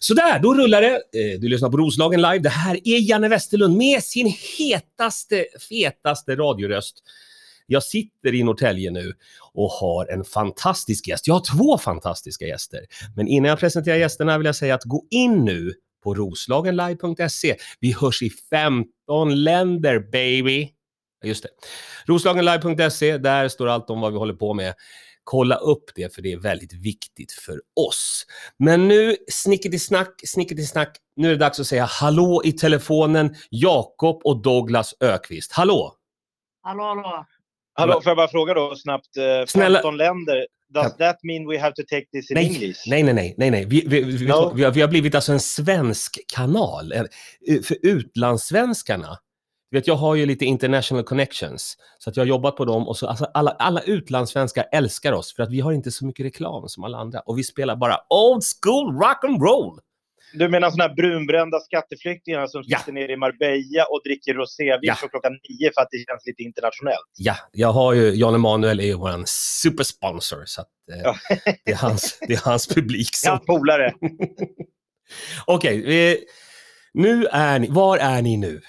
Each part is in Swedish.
Sådär, då rullar det. Eh, du lyssnar på Roslagen live. Det här är Janne Westerlund med sin hetaste, fetaste radioröst. Jag sitter i Norrtälje nu och har en fantastisk gäst. Jag har två fantastiska gäster. Men innan jag presenterar gästerna vill jag säga att gå in nu på roslagenlive.se. Vi hörs i 15 länder, baby! Ja, Just det. Roslagenlive.se, där står allt om vad vi håller på med. Kolla upp det för det är väldigt viktigt för oss. Men nu, snicket i snack, snicket i snack. Nu är det dags att säga hallå i telefonen, Jakob och Douglas Ökvist. Hallå! Hallå, hallå. Hallå, får jag bara fråga då snabbt? eh, 15 Snälla- länder. Does that mean we have to take this in Nej, English? nej, nej, nej, nej, nej. Vi, vi, vi, No. vi, har, vi har blivit alltså en svensk kanal. Eh, För utlandssvenskarna, vet, jag har ju lite international connections, så att jag har jobbat på dem och så, alltså, alla, alla utlandssvenskar älskar oss för att vi har inte så mycket reklam som alla andra och vi spelar bara old school rock and roll. Du menar sådana här brunbrända skatteflyktingar som Ja. sitter nere i Marbella och dricker rosévin Ja. klockan nio för att det känns lite internationellt? Ja, jag har ju, Jan Emanuel är ju vår supersponsor, så att, eh, Ja. det, är hans, det är hans publik. Som... Hans polare. Okej, eh, nu är ni, var är ni nu?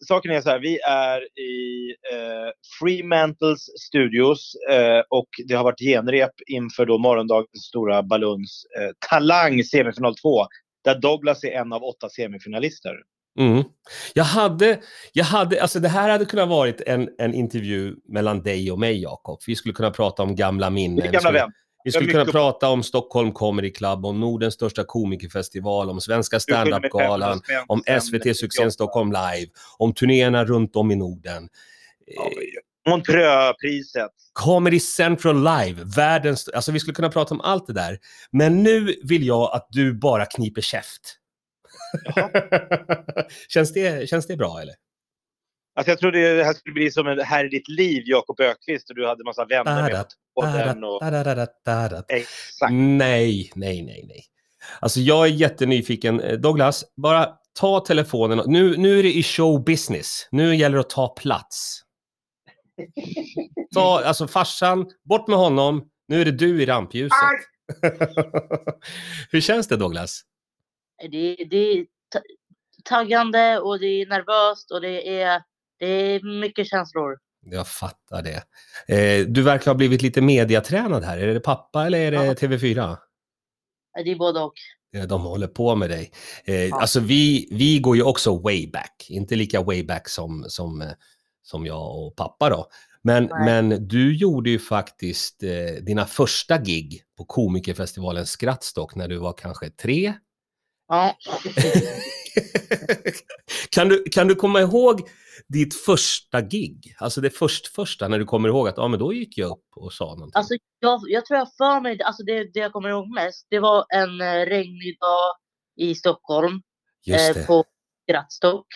Saken är så här, vi är i eh, Fremantles Studios eh, och det har varit genrep inför då morgondagens stora Baluns eh, Talang semifinal 2 där Douglas är en av åtta semifinalister. Mm. Jag hade, jag hade, alltså det här hade kunnat varit en, en intervju mellan dig och mig, Jakob. Vi skulle kunna prata om gamla minnen. Min gamla vän. Vi skulle kunna prata om Stockholm Comedy Club, om Nordens största komikerfestival, om Svenska standup-galan, 500 spänn om. SVT-succén Stockholm Live, om turnéerna runt om i Norden. Ja, Montreux-priset. Comedy Central Live, världens... Alltså vi skulle kunna prata om allt det där. Men nu vill jag att du bara kniper käft. känns, det, känns det bra eller? Alltså jag trodde det här skulle bli som en Här i ditt liv, Jakob Ökvist och du hade massa vänner med på podden. Och... Da-da-da-da-da-da. Exakt. Nej, nej, nej, nej. Alltså jag är jättenyfiken. Eh, Douglas, bara ta telefonen. Nu, nu är det i show business. Nu gäller det att ta plats. Ta, alltså farsan, bort med honom. Nu är det du i rampljuset. Hur känns det Douglas? Det, det är ta- taggande och det är nervöst och det är, det är mycket känslor. Jag fattar det. Eh, du verkar ha blivit lite mediatränad här. Är det pappa eller är det Ja. TV4? Det är både och. De håller på med dig. Eh, Alltså vi, vi går ju också way back. Inte lika way back som, som, som jag och pappa då. Men, Nej. men du gjorde ju faktiskt eh, dina första gig på komikerfestivalen Skrattstock när du var kanske tre. Ja. kan, du, kan du komma ihåg ditt första gig? Alltså det först, första när du kommer ihåg att ah, men då gick jag upp och sa någonting. Alltså, jag, jag tror jag för mig, alltså det, det jag kommer ihåg mest, det var en eh, regnig dag i Stockholm eh, på Skrattstock.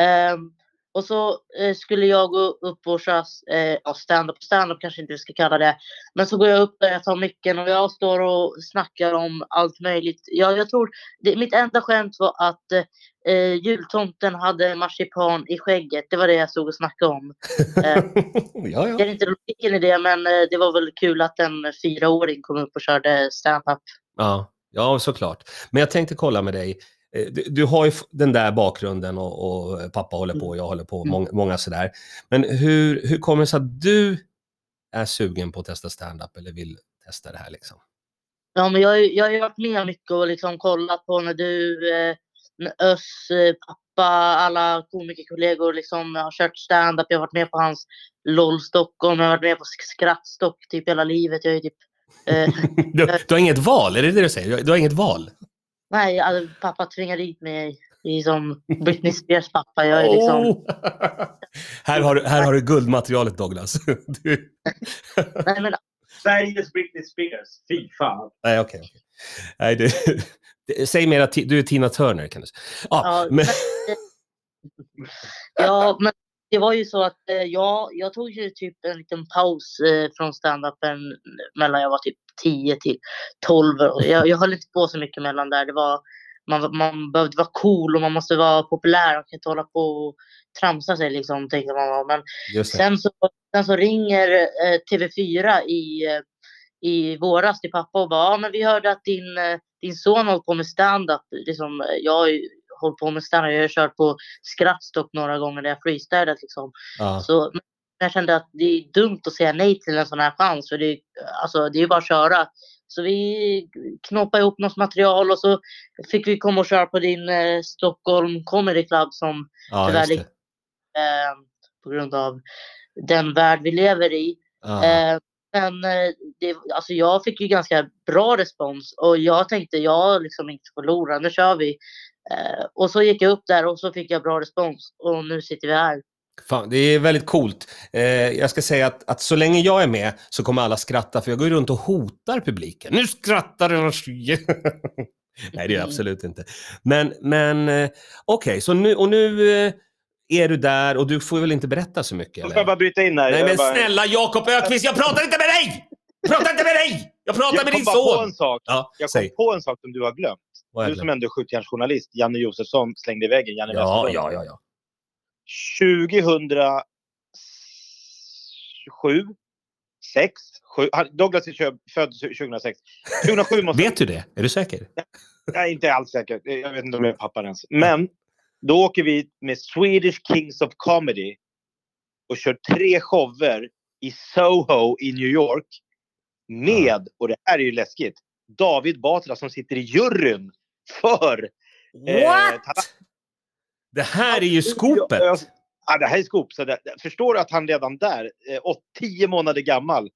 Ehm, och så eh, skulle jag gå upp och köra eh, ja, stand-up, stand-up kanske inte vi ska kalla det. Men så går jag upp där, jag tar micken och jag står och snackar om allt möjligt. Jag, jag tror, det, mitt enda skämt var att eh, jultomten hade marsipan i skägget. Det var det jag stod och snackade om. Eh, ja, ja. jag är inte logiken i det, men eh, det var väl kul att en fyraåring kom upp och körde stand-up. Ja, ja, såklart. Men jag tänkte kolla med dig. Eh, Du, du har ju den där bakgrunden och, och pappa håller på och jag håller på, Mm. många, många sådär. Men hur, hur kommer det sig att du är sugen på att testa stand-up eller vill testa det här liksom? Ja, men jag, jag har ju varit med mycket och liksom kollat på när du, eh, när Öss, eh, pappa, alla komikerkollegor liksom har kört stand-up. Jag har varit med på hans LOL Stockholm, jag har varit med på Skrattstock typ hela livet. Jag är typ, eh, Du, du har inget val, är det det du säger? Du har inget val? Nej, alltså, pappa tvingade dit mig i som Britney Spears pappa. Jag är liksom, Oh! här, har, du- här har du guldmaterialet Douglas. du, nej, men Sveriges Britney Spears. Fy fan. nej, okej. okej. Nej, du, säg mer att du är Tina Turner kan du. Ja, Ja, men, Ja, men det var ju så att eh, jag, jag tog ju typ en liten paus eh, från standupen mellan jag var typ 10 till 12. Jag, jag höll inte på så mycket mellan där. Det var, man, man behövde vara cool och man måste vara populär. Man kan inte hålla på och tramsa sig liksom, tänkte man. Men sen så, sen så ringer eh, TV4 i, i våras till pappa och bara, ja men vi hörde att din, din son håller på med stand-up. Liksom, jag hållit på med stand-up, jag har kört på Skrattstock några gånger där jag freestylat liksom. Ja. Så men jag kände att det är dumt att säga nej till en sån här chans för det, alltså, det är ju bara att köra. Så vi knoppade ihop något material och så fick vi komma och köra på din eh, Stockholm Comedy Club som Ja, tyvärr eh, på grund av den värld vi lever i. Ja. Eh, men eh, det, alltså jag fick ju ganska bra respons och jag tänkte jag liksom inte förlorat, nu kör vi. Eh, och så gick jag upp där och så fick jag bra respons och nu sitter vi här. Fan, det är väldigt coolt. Eh, jag ska säga att, att så länge jag är med så kommer alla skratta för jag går ju runt och hotar publiken. Nu skrattar den! Nej, det är jag absolut inte. Men, men eh, okej, så nu, och nu eh, är du där och du får väl inte berätta så mycket? Får jag Eller? bara bryta in här? Nej, Jag men bara- snälla Jakob Ökvist, jag pratar inte med dig! Jag pratar inte med dig! Jag pratar Jag med kom din bara på son! en sak. Ja, Jag kom säg. på en sak som du har glömt. Du som ändå är skjutjärnsjournalist, Janne Josefsson, slängde i väggen. Janne Ja, Westerlund. ja, ja, ja. 2007, 6, 7. Douglas är född 2006. 2007 måste Vet du det? Är du säker? Jag är inte alls säker. Jag vet inte om jag är pappan ens. Men då åker vi med Swedish Kings of Comedy och kör tre shower i Soho i New York. Med, och det här är ju läskigt, David Batra som sitter i juryn för... eh, What? Talang. Det här är ju skopet! Ja, det här är skop. Så det, förstår du att han redan där, eh, åt, tio månader gammal,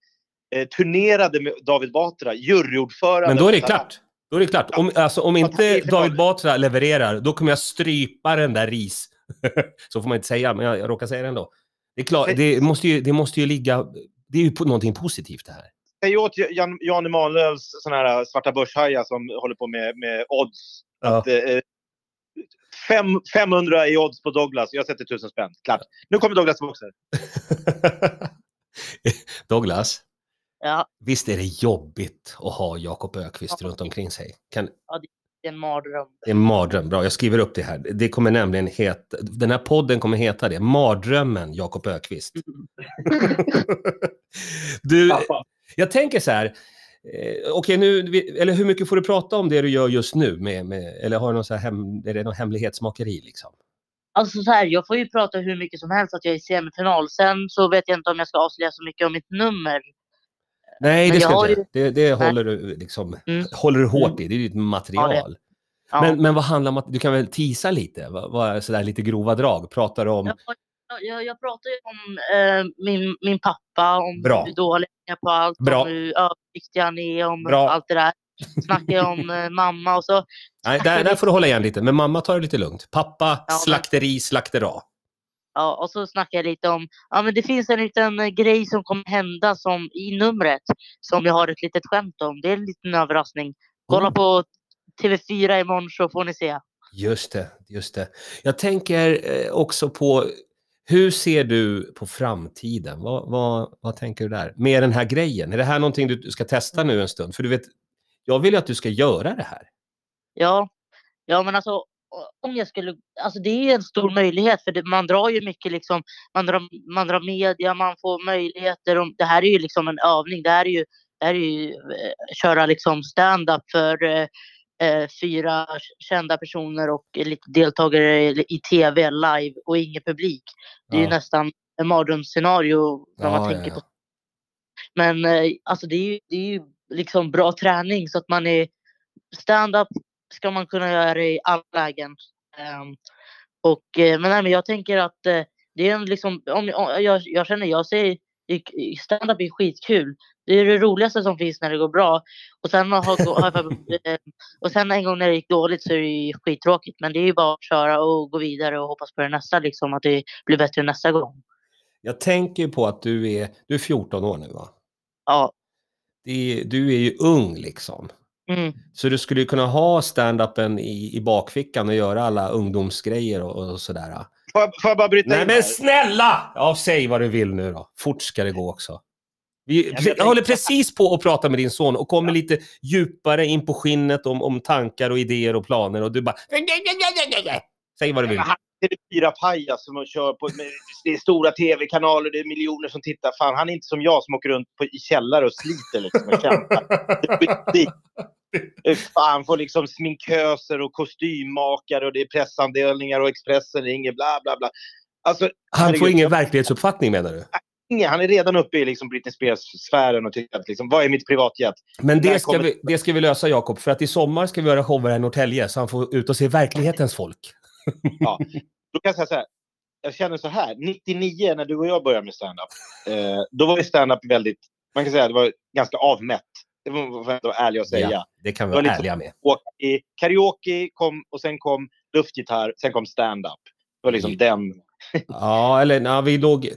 eh, turnerade med David Batra, juryordförande. Men då är det klart. Då är det klart. Om, alltså, om inte David Batra levererar, då kommer jag strypa den där ris. Så får man inte säga, men jag, jag råkar säga det ändå. Det är klart, det måste ju, det måste ju ligga... Det är ju någonting positivt det här. Säg åt Jan, Jan Emanuels såna här svarta börshajar som håller på med, med odds. Ja. Att, eh, fem, 500 i odds på Douglas. Jag sätter 1000 spänn. Klart. Nu kommer Douglas här. Douglas, Ja, visst är det jobbigt att ha Jakob Ökvist runt omkring sig? Kan, det är en mardröm. det är en mardröm. Bra, jag skriver upp det här. Det kommer nämligen heta... Den här podden kommer heta det. Mardrömmen Jakob Ökvist. du, jag tänker så här. Eh, Okej, nu, eller hur mycket får du prata om det du gör just nu? Med, med, eller har du någon så här hem, är det någon hemlighetsmakeri liksom? Alltså så här, jag får ju prata hur mycket som helst att jag är i semifinal. Sen så vet jag inte om jag ska avslöja så mycket om mitt nummer. Nej, Men det ska har inte. Det, det håller du liksom, Mm. håller du hårt i. Det är ett material. Ja. Men, men vad handlar om att, du kan väl tisa lite? Vad, vad, sådär lite grova drag? Pratar du om... Jag, jag, pratar ju om eh, min, min pappa, om Bra. hur dålig jag är på allt, Bra. om hur överviktig han är, om Bra. allt det där. Snackar jag om eh, mamma och så. Nej, där, där får du hålla igen lite. Men mamma tar det lite lugnt. Pappa, Ja, slakteri, slaktera. Ja, och så snackar jag lite om, ja men det finns en liten eh, grej som kommer hända som i numret som jag har ett litet skämt om. Det är en liten överraskning. Kolla Mm. på TV4 imorgon så får ni se. Just det, just det. Jag tänker eh, också på hur ser du på framtiden? Vad, vad, vad tänker du där? Med den här grejen, är det här någonting du ska testa nu en stund? För du vet, jag vill ju att du ska göra det här. Ja, ja men alltså om jag skulle, alltså det är en stor möjlighet för det, man drar ju mycket liksom, man drar, man drar media, man får möjligheter. Och, det här är ju liksom en övning, det här är ju, det här är ju eh, köra liksom stand-up för eh, fyra kända personer och lite deltagare i tv live och ingen publik. Det är ju Ja. nästan en mardrömsscenario när man Ja, tänker ja. på. Men eh, alltså det är ju, det är ju liksom bra träning så att man är stand-up ska man kunna göra i alla lägen. Ehm, och, eh, men, nej, men jag tänker att eh, det är en liksom, om, jag, jag känner, jag säger i- stand-up är skitkul. Det är det roligaste som finns när det går bra. Och sen, har, eh, och sen en gång när det gick dåligt så är det ju skittråkigt. Men det är ju bara att köra och gå vidare och hoppas på det nästa, liksom, att det blir bättre nästa gång. Jag tänker på att du är, du är 14 år nu va? Ja. Det är, du är ju ung liksom. Mm. Så du skulle ju kunna ha stand-upen i, i bakfickan och göra alla ungdomsgrejer och, och sådär. Får, jag- får jag bara bryta Nej in men här? snälla! Ja, säg vad du vill nu då. Fort ska det gå också. Vi, men jag jag håller precis på att prata med din son och kommer lite djupare in på skinnet om, om tankar och idéer och planer och du bara... Säg vad du vill. Men han är TV4 pajas som kör på... Det är stora tv-kanaler, det är miljoner som tittar. Fan, han är inte som jag som åker runt på, i källare och sliter liksom och kämpar. Skit. Fan, får liksom sminköser och kostymmakare och det är pressandelningar och Expressen ringer, bla bla bla. Alltså, Han får ingen verklighetsuppfattning menar du? ingen- Han är redan uppe i liksom Britney Spears-sfären och tycker att liksom, vad är mitt privatjet? Men det ska, kommer- vi, det ska vi lösa Jakob, för att i sommar ska vi göra shower här i Norrtälje så han får ut och se verklighetens folk. Då kan jag säga så här. Jag känner så här. 99 när du och jag började med stand-up. Eh, då var ju stand-up väldigt, man kan säga det var ganska avmätt. Det var för att ärlig och säga. Ja, det kan vi vara liksom- ärliga med. I karaoke kom, och sen kom luftgitarr, sen kom stand-up. Det var liksom Mm. den. Ja, eller när vi låg...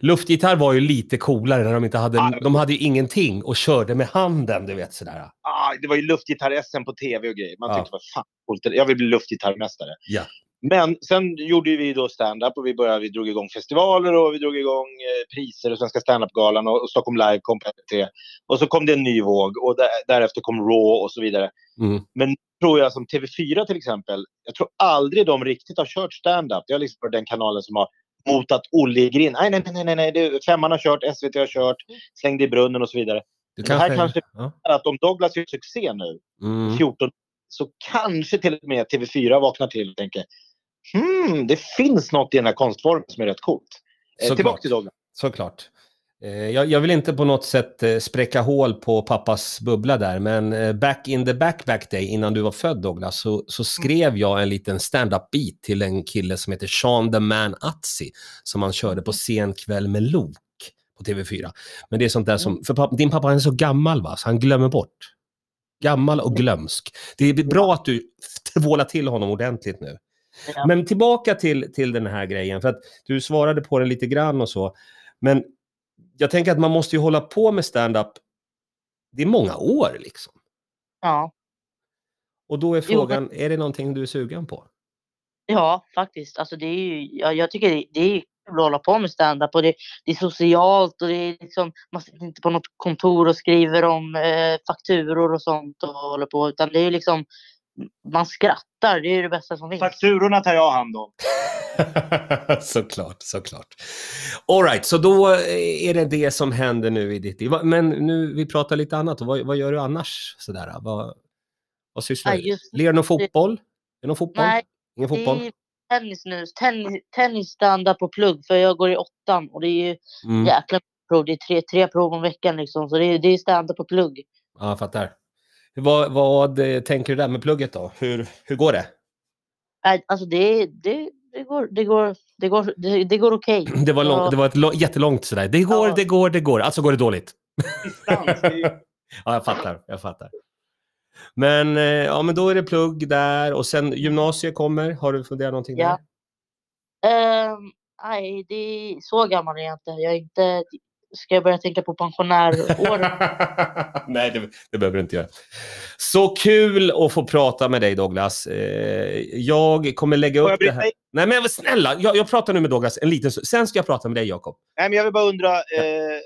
Luftgitarr var ju lite coolare när de inte hade... Ja. De hade ju ingenting och körde med handen, du vet sådär. Ah, det var ju luftgitarr-SM på tv och grejer. Man Ja. tyckte, vad fan coolt. Jag vill bli luftgitarrmästare. Ja. Men sen gjorde vi då stand-up och vi, började, vi drog igång festivaler och vi drog igång eh, priser och Svenska standup-galan och, och Stockholm Live kom på SVT. Och så kom det en ny våg och där, därefter kom Raw och så vidare. Mm. Men tror jag som TV4 till exempel, jag tror aldrig de riktigt har kört stand-up. Jag har liksom på den kanalen som har motat Olle i grind. Nej, nej, nej, nej, nej. Det, femman har kört, SVT har kört, slängde i brunnen och så vidare. Du Det här kanske- Ja. Att om Douglas gör succé nu, Mm. 14, så kanske till och med TV4 vaknar till och tänker hmm, det finns något i den här konstformen som är rätt coolt. Eh, tillbaka till Douglas. Såklart. Eh, Jag, jag vill inte på något sätt eh, spräcka hål på pappas bubbla där, men eh, back in the back back day, innan du var född Douglas, så, så skrev jag en liten stand-up beat till en kille som heter Sean the Man Atzi, som han körde på Sen kväll med Lok på TV4. Men det är sånt där som, för pappa, din pappa är så gammal va, så han glömmer bort. Gammal och glömsk. Det är bra att du tvålar till honom ordentligt nu. Ja. Men tillbaka till, till den här grejen, för att du svarade på den lite grann och så. Men jag tänker att man måste ju hålla på med stand-up. Det är många år liksom. Ja, Och då är Jo, frågan, är det någonting du är sugen på? ja faktiskt. Alltså, det är ju, jag, jag tycker det, det är kul att hålla på med stand-up och det, det är socialt och det är liksom, man sitter inte på något kontor och skriver om eh, fakturor och sånt och håller på utan det är liksom man skrattar, det är ju det bästa som finns. Fakturorna tar jag hand om. såklart, såklart. All right, så då är det det som händer nu i ditt liv. Men nu, vi pratar lite annat. Vad, vad gör du annars? Sådär, vad, vad sysslar du just Ler du någon fotboll? Är det någon fotboll? Nej, Ingen det fotboll? Tennis nu. Tennis, tennis stand-up och plugg för jag går i åttan och det är ju Mm. jäkla prov. Det är tre, tre prov om veckan liksom så det är, det är stand-up och plugg. Ja, jag fattar. Vad, vad eh, tänker du där med plugget då? Hur, hur går det? Nej, Alltså det, det, det går, det går, det går, det, det går okej. Det var, lång, Ja. det var ett lång, jättelångt sådär. Det går, Ja. det går, det går. Alltså går det dåligt. Distans, Ja, jag fattar. Jag fattar. Men, eh, ja, men då är det plugg där och sen gymnasiet kommer. Har du funderat någonting Ja. där? Ehm, nej, det är så gammal är jag inte. Jag är inte... Ska jag börja tänka på pensionäråren? Nej, det, det behöver du inte göra. Så kul att få prata med dig Douglas. Eh, jag kommer lägga Får upp det här. in? Nej, men snälla, jag, jag pratar nu med Douglas en liten stund. Sen ska jag prata med dig Jakob. Nej, men jag vill bara undra. Eh,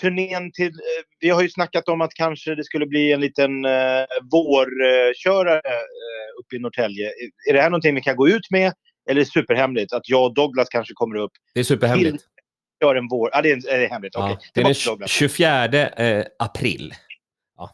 turnén till... Eh, vi har ju snackat om att kanske det skulle bli en liten eh, vårkörare eh, uppe i Norrtälje. Är det här någonting vi kan gå ut med? Eller är det superhemligt att jag och Douglas kanske kommer upp Det är superhemligt. gör en vår... Ja, det är, är det hemligt. Ja, Okej. det är den Tillbaka till Douglas. 24 eh, april. Ja.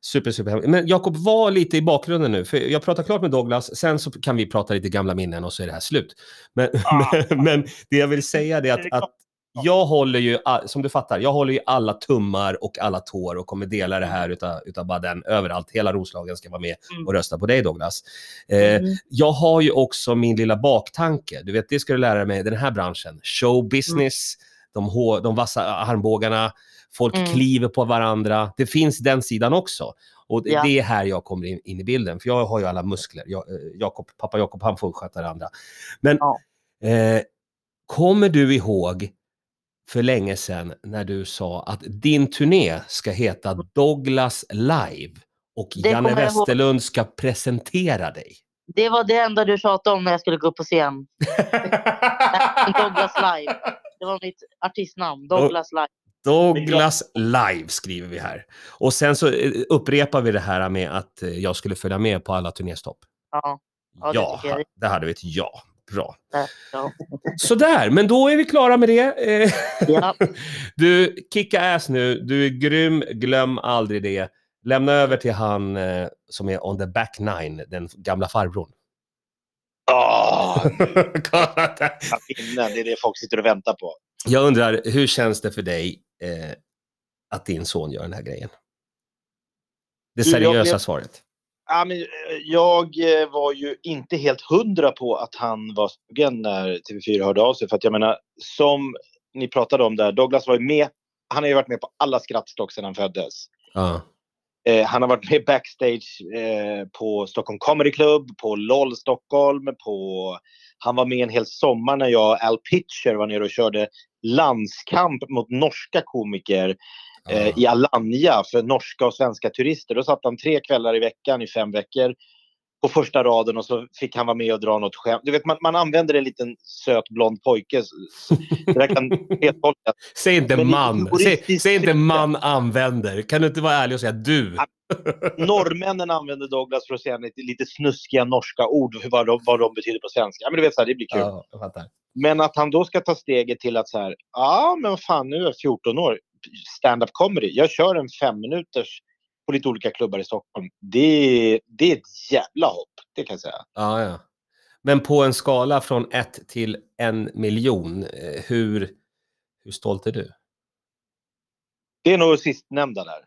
Super, super hemligt. Men Jakob, var lite i bakgrunden nu. För jag pratar klart med Douglas, sen så kan vi prata lite gamla minnen och så är det här slut. Men, Ah. men, men det jag vill säga är att, att jag håller ju, som du fattar, jag håller ju alla tummar och alla tår och kommer dela det här utav, utav bara den överallt. Hela Roslagen ska vara med Mm. och rösta på dig Douglas. Eh, Mm. jag har ju också min lilla baktanke. Du vet, det ska du lära dig i den här branschen. Show business, de, hå- de vassa armbågarna, folk Mm. kliver på varandra. Det finns den sidan också. Och det, Ja. det är här jag kommer in, in i bilden, för jag har ju alla muskler. Jag, eh, Jakob, pappa Jakob, han får sköta det andra. Men Ja. eh, kommer du ihåg för länge sedan när du sa att din turné ska heta Douglas Live och Det Janne. Westerlund ska presentera dig? Det var det enda du tjatade om när jag skulle gå upp på scen. Douglas Live. Det var mitt artistnamn. Douglas Live. Douglas Live skriver vi här. Och sen så eh, upprepar vi det här med att eh, jag skulle följa med på alla turnéstopp. Ja. Ja, det Ja, jag. det hade vi ett ja. Bra. Ja. Sådär, men då är vi klara med det. Eh, Ja. Du, kicka ass nu. Du är grym, glöm aldrig det. Lämna över till han eh, som är on the back nine, den gamla farbrorn. Ah, där. minnen, det är det folk sitter och väntar på. Jag undrar, hur känns det för dig eh, att din son gör den här grejen? Det Du, jag seriösa blev- svaret. Ja, men, eh, jag eh, var ju inte helt hundra på att han var sugen när TV4 hörde av sig. För att jag menar, som ni pratade om där, Douglas var ju med. Han har ju varit med på alla skrattstock sedan han föddes. Ja. Eh, han har varit med backstage eh, på Stockholm Comedy Club, på LOL Stockholm, på... Han var med en hel sommar när jag och Al Pitcher var nere och körde landskamp mot norska komiker eh, i Alanya för norska och svenska turister. Då satt han tre kvällar i veckan i fem veckor på första raden och så fick han vara med och dra något skämt. Du vet, man, man använder en liten söt blond pojke. Så- Det där kan feltolkas. Säg inte Men man. Säg, inte man använder. Kan du inte vara ärlig och säga du? Norrmännen använder Douglas för att säga lite, lite snuskiga norska ord, vad de, vad de betyder på svenska. Men du vet, så här, det blir kul. Ja. Men att han då ska ta steget till att så här, ja men vad fan nu är jag 14 år, stand-up comedy, jag kör en fem minuters på lite olika klubbar i Stockholm. Det, det är ett jävla hopp, det kan jag säga. Ja, ja. Men på en skala från ett till en miljon, eh, hur, hur stolt är du? Det är nog sistnämnda där.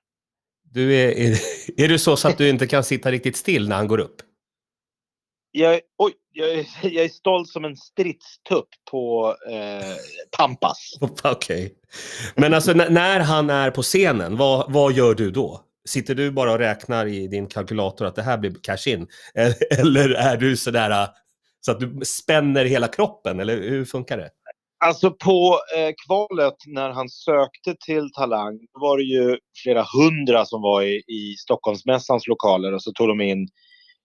du är, är, är du så, så att du inte kan sitta riktigt still när han går upp? Jag, oj, jag, jag är stolt som en stridstupp på eh, Pampas. Okej. Men alltså när han är på scenen, vad, vad gör du då? Sitter du bara och räknar i din kalkylator att det här blir cash in? Eller- Eller är du sådär äh, så att du spänner hela kroppen? Eller hur funkar det? Alltså på eh, kvalet när han sökte till Talang då var det ju flera hundra som var i, i Stockholmsmässans lokaler och så tog de in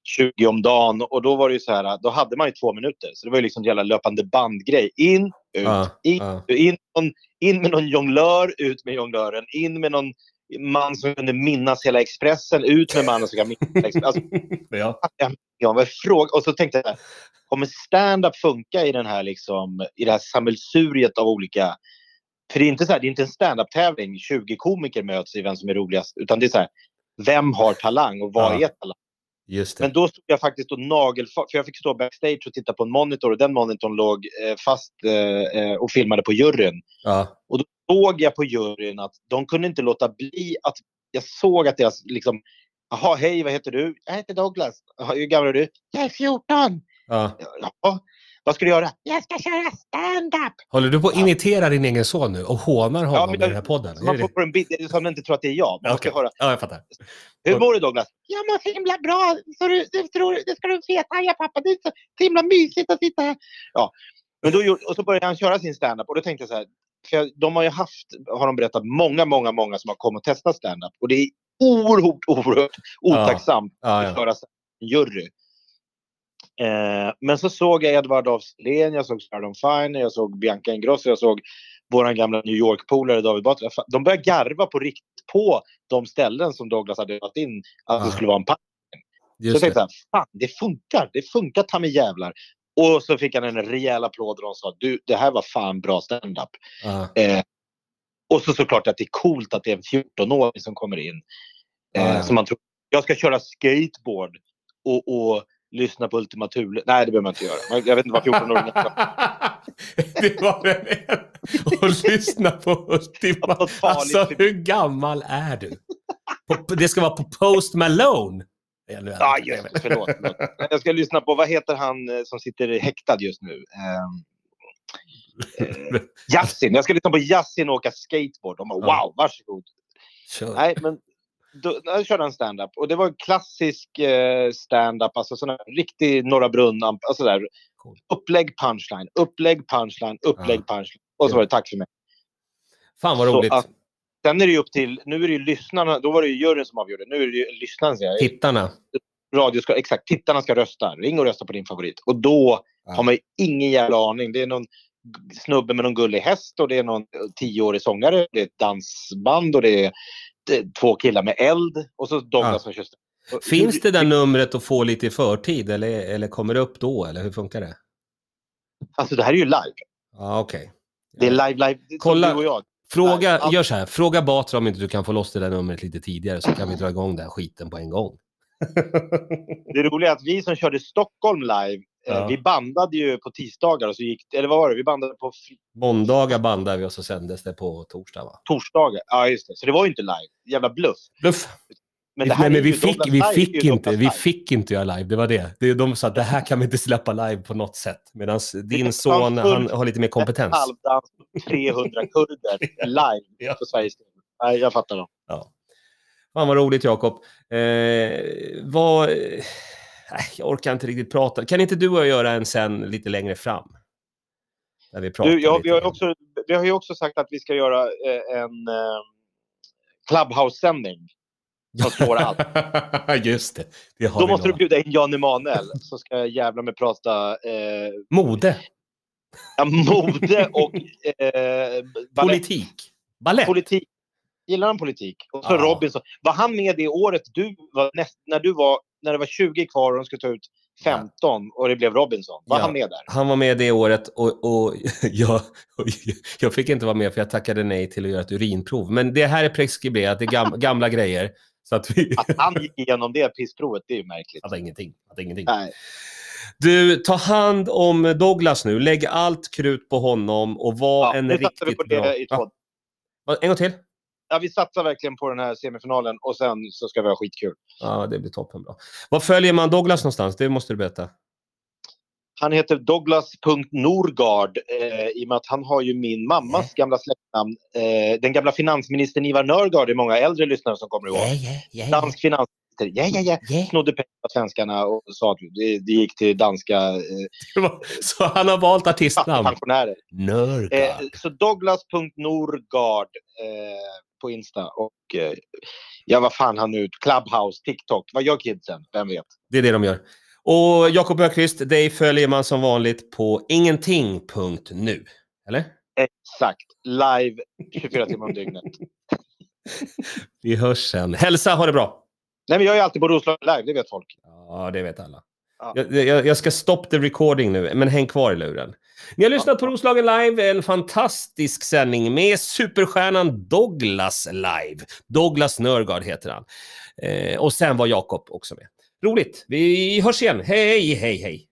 20 om dagen och då var det ju så här, då hade man ju två minuter. Så det var ju liksom en jävla löpande bandgrej. In, ut, Ja, in, ja. in, någon, in med någon jonglör, ut med jonglören, in med någon man som kunde minnas hela Expressen, ut med mannen som kan minnas hela Expressen. Alltså, Ja. Fråga, och så tänkte jag, kommer stand-up funka i, den här liksom, i det här sammelsuriet av olika... För det är inte, så här, det är inte en stand-up-tävling, 20 komiker möts i vem som är roligast, utan det är så här, vem har talang och vad Ja. är talang? Men då stod jag faktiskt och nagelfart, för jag fick stå backstage och titta på en monitor och den monitorn låg eh, fast eh, eh, och filmade på juryn. Ja. Såg jag på juryn att de kunde inte låta bli att, jag såg att deras liksom, jaha hej vad heter du? Jag heter Douglas. "Jaha, Hur gammal är du? Jag är 14. Ja. Ja, vad ska du göra? Jag ska köra stand-up. Håller du på att imitera din egen son nu och hånar honom men i den här podden? Man får en bild, så att man inte tror att det är jag. Man ska höra. Ja, jag fattar. Hur mår du Douglas? Jag mår så himla bra. Så du, du tror, det ska du veta. Ja pappa, det är så, så himla mysigt att sitta här. Ja. Men då, gjorde- och så började han köra sin stand-up och då tänkte jag så här. För de har ju haft, har de berättat, många, många, många som har kommit och testat stand-up. Och det är oerhört, oerhört otacksamt Ja, att ja. köra en jury. Eh, men så såg jag Edvard af Sillén, jag såg Stardom Finer, jag såg Bianca Ingrosso, jag såg vår gamla New York-polare David Batra. De började garva på rikt på de ställen som Douglas hade övat in att det Ja. skulle vara en pack. Så jag tänkte så här, fan det funkar, det funkar ta mig jävlar. Och så fick han en rejäl applåd och de sa, du det här var fan bra stand-up. Ja. Eh, och så såklart att det är coolt att det är en 14-åring som kommer in. Eh, Ja, ja. Som man tror, jag ska köra skateboard och, och lyssna på Ultima Thule. Nej, det behöver man inte göra. Jag vet inte vad 14-åringar ska. det var en och lyssna på Ultima. Alltså hur gammal är du? På, det ska vara på Post Malone. Det- just. Förlåt. förlåt. Jag ska lyssna på, vad heter han eh, som sitter häktad just nu? Ehm, eh. Jag ska lyssna på Yasin åka skateboard. De bara, wow, varsågod. Kör. Nej, men då, jag körde en stand-up och det var en klassisk eh, stand-up, alltså sån här riktig Norra Brunn, alltså där. Cool. Upplägg, punchline, upplägg, punchline, upplägg, Ja. punchline. Och så var det tack för mig. Fan vad Så roligt. att- Sen är det ju upp till, nu är det ju lyssnarna, då var det ju juryn som avgjorde. Nu är det ju lyssnarna Tittarna. radio ska, exakt, tittarna ska rösta. Ring och rösta på din favorit. Och då Ja. har man ju ingen jävla aning. Det är någon snubbe med någon gullig häst och det är någon tioårig sångare. Det är ett dansband och det är två killar med eld. Och så Douglas Ja. som kör. Finns det där numret att få lite i förtid eller, eller kommer det upp då? Eller hur funkar det? Alltså det här är ju live. Ja, okej. Det är live, live. som Kolla. Du och jag. Fråga, gör så här, fråga Batra om inte du kan få loss det där numret lite tidigare så kan vi dra igång den här skiten på en gång. Det roliga är att vi som körde Stockholm live, eh, Ja. vi bandade ju på tisdagar och så gick eller vad var det? Vi bandade på Måndagar bandar vi och så sändes det på torsdag va? torsdagar. Ja, just det. Så det var ju inte live. Jävla bluff. Bluff! Men, här men vi, fick, vi, Live, fick inte, vi fick inte göra live, det var det. det de sa att det här kan vi inte släppa live på något sätt. Medan din son, han har lite mer kompetens. Halvdans, 300 kurder live Ja. på Sveriges. Nej, jag fattar. Då. Ja. Fan vad roligt Jakob. Eh, vad... jag orkar inte riktigt prata. Kan inte du och jag göra en sen lite längre fram? Där vi pratar Du, ja, vi, har också, vi har ju också sagt att vi ska göra eh, en eh, Clubhouse-sändning som slår allt. Just det, det har Då måste du lovat. bjuda in Jan Emanuel så ska jag jävla med prata eh, Mode, ja, mode och eh, politik, ballett. politik. Gillar han politik? Och så Ja. Robinson. Var han med det året du var näst, när du var när det var 20 kvar och de skulle ta ut 15 och det blev Robinson? Var Ja. han med där? Han var med det året och, och jag, och jag fick inte vara med för jag tackade nej till att göra ett urinprov. Men det här är preskriberat, det är gam, gamla grejer. Så att vi... Att han gick igenom det pissprovet, det är ju märkligt. Fattar ingenting. Fattar ingenting. Nej. Du, ta hand om Douglas nu. Lägg allt krut på honom och var Ja, en nu satsar riktigt vi på det bra... i. Va, En gång till. Ja, vi satsar verkligen på den här semifinalen och sen så ska vi ha skitkul. Ja, det blir toppenbra. Var följer man Douglas någonstans? Det måste du berätta. Han heter Douglas.Norgard eh, i och med att han har ju min mammas gamla släktnamn. Eh, den gamla finansministern Ivar Nörgaard är många äldre lyssnare som kommer ihåg. ja, ja, Dansk finansminister. Ja, ja, ja. ja. Snodde pengar av svenskarna och sa att det, det gick till danska eh, Så han har valt artistnamn? pensionärer. Eh, Nörgard. så Douglas.Norgard eh, på Insta. Och eh, ja, vad fan han ut. Clubhouse, TikTok. Vad gör kidsen? Vem vet? Det är det de gör. Och Jakob Öqvist, dig följer man som vanligt på ingenting.nu. Eller? Exakt. Live 24 timmar om dygnet. Vi hörs sen. Hälsa, ha det bra! Nej, men jag är alltid på Roslagen live, det vet folk. Ja, det vet alla. Ja. Jag, jag, jag ska stop the recording nu, men häng kvar i luren. Ni har lyssnat på Roslagen Live, en fantastisk sändning med superstjärnan Douglas live. Douglas Nörgaard heter han. Eh, och sen var Jakob också med. Roligt! Vi hörs igen. Hej, hej, hej!